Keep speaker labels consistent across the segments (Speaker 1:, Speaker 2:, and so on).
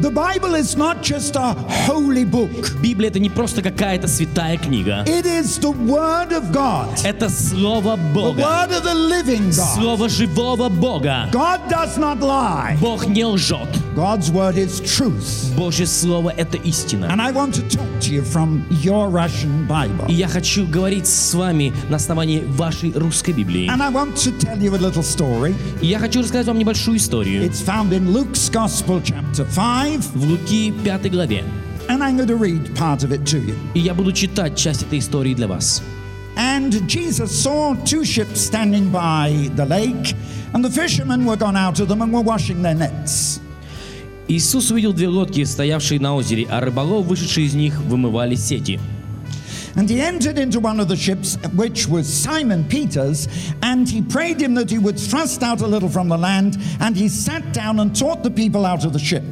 Speaker 1: The
Speaker 2: Bible is not just a holy book.
Speaker 3: Библия это не просто какая-то святая книга.
Speaker 2: It is the Word of God,
Speaker 3: Это Слово
Speaker 2: the
Speaker 3: Бога.
Speaker 2: Word of the living God.
Speaker 3: Слово живого Бога.
Speaker 2: God does not lie.
Speaker 3: Бог не лжет.
Speaker 2: God's Word is truth.
Speaker 3: Божье Слово — это истина.
Speaker 2: And I want to talk to you from your Russian Bible.
Speaker 3: И я хочу говорить с вами на основании вашей русской Библии.
Speaker 2: And I want to tell you a little story.
Speaker 3: И я хочу рассказать вам небольшую историю.
Speaker 2: It's found in Luke's Gospel, chapter 5,
Speaker 3: В Луки 5 главе.
Speaker 2: and I'm going to read part of it to you.
Speaker 3: И я буду читать часть этой истории для вас.
Speaker 2: And Jesus saw two ships standing by the lake, and the fishermen were gone out of them and were washing their nets.
Speaker 3: Иисус увидел две лодки, стоявшие на озере, а рыболов, вышедшие из них, вымывали сети.
Speaker 2: And he entered into one of the ships, which was Simon Peter's, and he prayed him that he would thrust out a little from the land, and he sat down and taught the people out of the ship.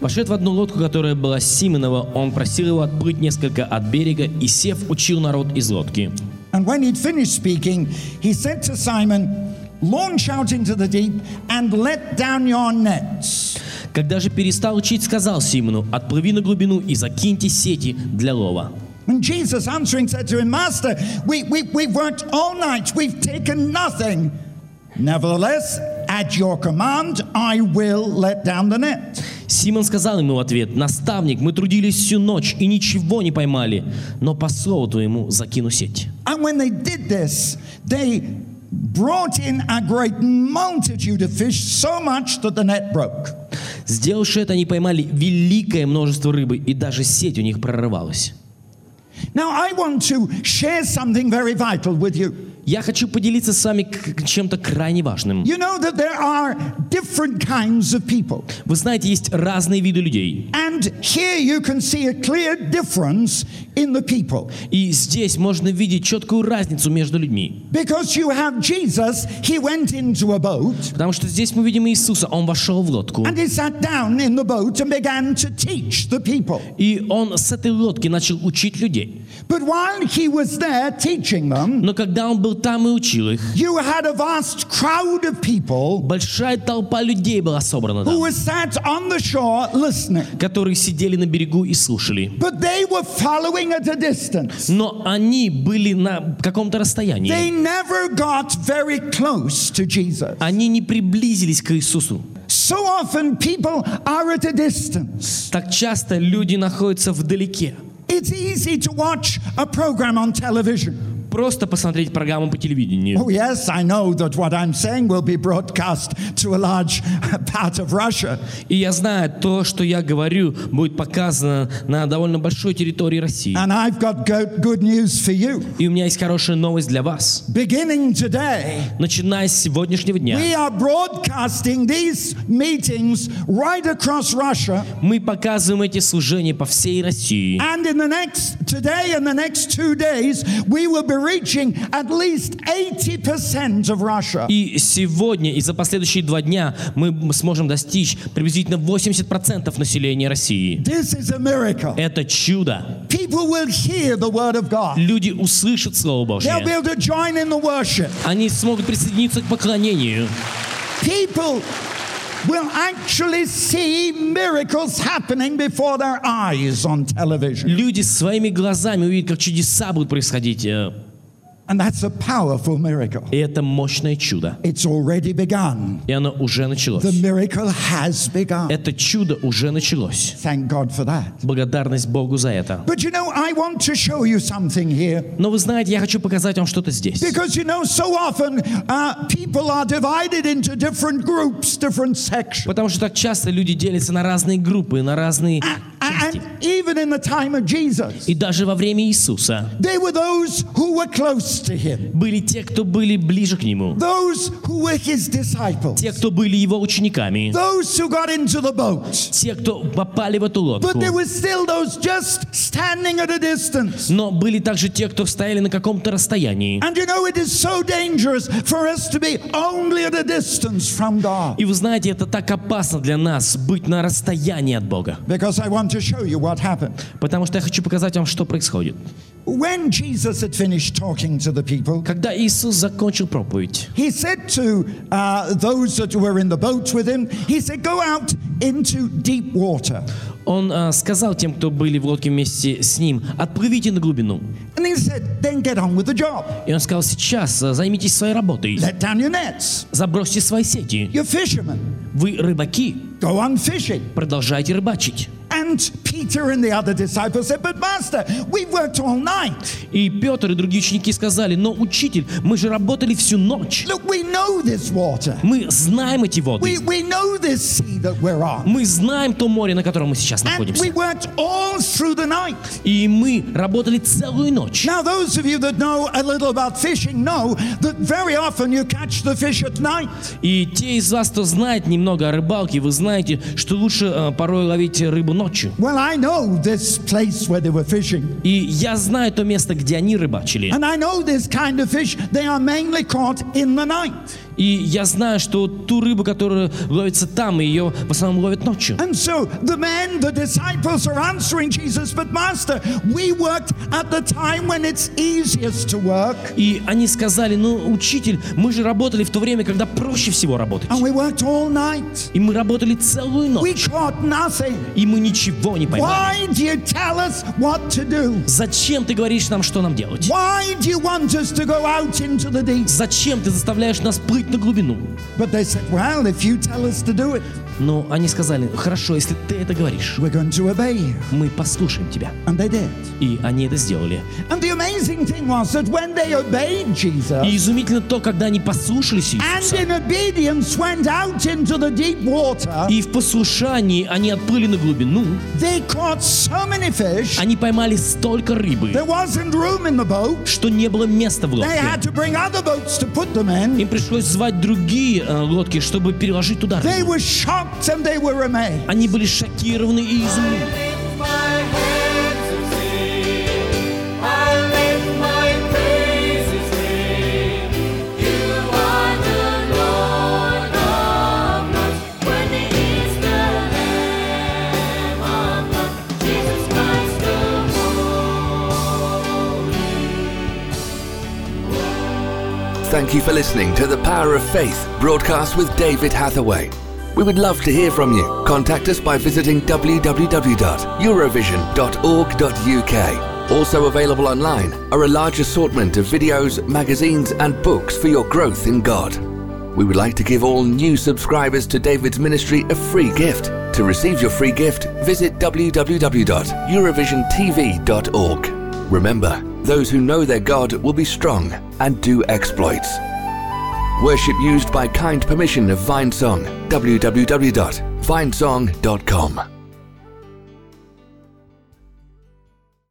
Speaker 3: Вошед в одну лодку, которая была Симонова, он просил его отплыть несколько от берега и, сев, учил народ из лодки.
Speaker 2: And when he'd finished speaking, he said to Simon, Launch out into the deep and let down your nets.
Speaker 3: Когда же перестал учить, сказал Симону, «Отплыви на глубину и закиньте сети для лова».
Speaker 2: And Jesus answering said to him, Master, we, we, we've worked all night, we've taken nothing. Nevertheless, at your command, I will let down the net.
Speaker 3: Симон сказал ему в ответ, «Наставник, мы трудились всю ночь и ничего не поймали, но по слову твоему закину сеть».
Speaker 2: And when they did this, they brought in a great multitude of fish, so much that the net broke.
Speaker 3: Сделавши это, они поймали великое множество рыбы, и даже сеть у них прорывалась.
Speaker 2: Now, I want to share something very vital with you.
Speaker 3: Я хочу поделиться с вами чем-то крайне важным.
Speaker 2: You know that there are different kinds of people.
Speaker 3: Вы знаете, есть разные виды людей.
Speaker 2: And here you can see a clear difference in the people.
Speaker 3: И здесь можно видеть четкую разницу между людьми.
Speaker 2: Because you have Jesus, he went into a boat
Speaker 3: Потому что здесь мы видим Иисуса. Он вошел в лодку.
Speaker 2: and he sat down in the boat and began to teach the people.
Speaker 3: И он с этой лодки начал учить людей.
Speaker 2: But while he was there teaching them,
Speaker 3: Но когда он был там и учил их,
Speaker 2: you had a vast crowd of people
Speaker 3: большая толпа людей была собрана
Speaker 2: who
Speaker 3: там,
Speaker 2: were sat on the shore listening.
Speaker 3: которые сидели на берегу и слушали.
Speaker 2: But they were following at a distance.
Speaker 3: Но они были на каком-то
Speaker 2: They
Speaker 3: расстоянии.
Speaker 2: never got very close to Jesus.
Speaker 3: Они не приблизились к Иисусу.
Speaker 2: So often people are at a distance.
Speaker 3: Так часто люди находятся вдалеке.
Speaker 2: It's easy to watch a program on television.
Speaker 3: Просто посмотреть программу по телевидению.
Speaker 2: Oh, yes, I know that what I'm saying will be broadcast to a large part of Russia.
Speaker 3: И я знаю, то, что я говорю, будет показано на довольно большой территории России.
Speaker 2: And I've got go- good news for you.
Speaker 3: И у меня есть хорошая новость для вас.
Speaker 2: Beginning today,
Speaker 3: Начиная с сегодняшнего дня,
Speaker 2: we are broadcasting these meetings right across Russia.
Speaker 3: мы показываем эти служения по всей России.
Speaker 2: And in the next, today and the next two days, we will be reaching at least 80% of Russia.
Speaker 3: И сегодня и за последующие два дня мы сможем достичь приблизительно 80% населения России.
Speaker 2: This is a miracle.
Speaker 3: Это чудо.
Speaker 2: People will hear the word of God.
Speaker 3: Люди услышат Слово
Speaker 2: They'll be
Speaker 3: Божье.
Speaker 2: able to join in the worship.
Speaker 3: Они смогут присоединиться к поклонению.
Speaker 2: People will actually see miracles happening before their eyes on television.
Speaker 3: Люди своими глазами увидят, как чудеса будут происходить. э,
Speaker 2: And that's a powerful miracle.
Speaker 3: И это мощное чудо.
Speaker 2: It's already begun.
Speaker 3: И оно уже началось.
Speaker 2: The miracle has begun.
Speaker 3: Это чудо уже началось.
Speaker 2: Thank God for that.
Speaker 3: Благодарность Богу за это.
Speaker 2: But you know, I want to show you something here.
Speaker 3: Но вы знаете, я хочу показать вам что-то здесь.
Speaker 2: Because you know, so often uh, people are divided into different groups, different sections.
Speaker 3: Потому что так часто люди делятся на разные группы, на разные части.
Speaker 2: And even in the time of Jesus,
Speaker 3: И даже во время Иисуса
Speaker 2: they were those who were close to him,
Speaker 3: были те, кто были ближе к Нему.
Speaker 2: those who were his disciples,
Speaker 3: Те, кто были Его учениками.
Speaker 2: those who got into the boat.
Speaker 3: Те, кто попали в эту лодку.
Speaker 2: But there were still those just standing at a distance.
Speaker 3: Но были также те, кто стояли на каком-то расстоянии.
Speaker 2: And you know, it is so dangerous for us to be only at a distance from God.
Speaker 3: И вы знаете, это так опасно для нас быть на расстоянии от Бога.
Speaker 2: Because I want to show you what happened.
Speaker 3: Потому что я хочу показать вам, что происходит.
Speaker 2: When Jesus had finished talking to the people,
Speaker 3: Когда Иисус закончил проповедь,
Speaker 2: he said to uh, those that were in the boat with him, he said, Go out into deep water.
Speaker 3: Он а, сказал тем, кто были в лодке вместе с ним, отплывите на глубину.
Speaker 2: And he said, Then get on with the job.
Speaker 3: И он сказал, сейчас а, займитесь своей работой.
Speaker 2: Let down your nets.
Speaker 3: Забросьте свои сети.
Speaker 2: You're fishermen.
Speaker 3: Вы рыбаки.
Speaker 2: Go on fishing.
Speaker 3: Продолжайте рыбачить.
Speaker 2: And Peter and the other disciples said, But Master, we worked all night.
Speaker 3: И Петр и другие ученики сказали, но, учитель, мы же работали всю ночь.
Speaker 2: Look, we know this water.
Speaker 3: Мы знаем эти
Speaker 2: We,
Speaker 3: воды.
Speaker 2: we know this sea that we're on.
Speaker 3: Мы знаем то море, на котором мы сейчас
Speaker 2: And
Speaker 3: находимся.
Speaker 2: we worked all through the night.
Speaker 3: И мы работали целую ночь.
Speaker 2: Now, those of you that know a little about fishing know that very often you catch the fish at night.
Speaker 3: И те из вас, кто знает немного о рыбалке, вы знаете, что лучше э, порой ловить рыбу ночью.
Speaker 2: Well, I know this place where they were fishing.
Speaker 3: И я знаю то место, где они рыбачили.
Speaker 2: And I know this kind of fish, they are mainly caught in the night.
Speaker 3: И я знаю, что ту рыбу, которая ловится там, ее в основном ловят ночью.
Speaker 2: And so the men, the disciples are answering Jesus, but Master, we worked at the time when it's easiest to work.
Speaker 3: И они сказали, ну, учитель, мы же работали в то время, когда проще всего работать.
Speaker 2: And we worked all night.
Speaker 3: И мы работали целую
Speaker 2: We
Speaker 3: ночь.
Speaker 2: caught nothing.
Speaker 3: И мы ничего не поймали.
Speaker 2: Why do you tell us what to do?
Speaker 3: Зачем ты говоришь нам, что нам делать?
Speaker 2: Why do you want us to go out into the deep?
Speaker 3: Зачем ты заставляешь нас плыть на глубину?
Speaker 2: But they said, Well, if you tell us to do it,
Speaker 3: Но они сказали, хорошо, если ты это говоришь,
Speaker 2: we're going to obey you.
Speaker 3: мы послушаем тебя.
Speaker 2: And they did.
Speaker 3: И они это сделали.
Speaker 2: And the amazing thing was that when they obeyed Jesus
Speaker 3: И изумительно то, когда они послушались
Speaker 2: and
Speaker 3: Иисуса,
Speaker 2: in obedience went out into the deep water,
Speaker 3: и в послушании они отплыли на глубину,
Speaker 2: they caught so many fish,
Speaker 3: они поймали столько рыбы,
Speaker 2: there wasn't room in the boat.
Speaker 3: что не было места в
Speaker 2: They
Speaker 3: лодке.
Speaker 2: had to bring other boats to put them in.
Speaker 3: Им пришлось звать другие э, лодки, чтобы переложить туда
Speaker 2: They
Speaker 3: рыбу.
Speaker 2: were shocked and they were amazed.
Speaker 3: Они были шокированы и изумлены.
Speaker 1: lift my hands and sing. I lift my praises ring. You are the Lord of Lords. Worthy is the Lamb of God, Jesus Christ the Holy.
Speaker 4: Thank you for listening to The Power of Faith broadcast with David Hathaway. We would love to hear from you. Contact us by visiting www.eurovision.org.uk. Also available online are a large assortment of videos, magazines, and books for your growth in God. We would like to give all new subscribers to David's ministry a free gift. To receive your free gift, visit www.eurovisiontv.org. Remember, Those who know their God will be strong and do exploits. Worship used by kind permission of Vinesong. www.vinesong.com.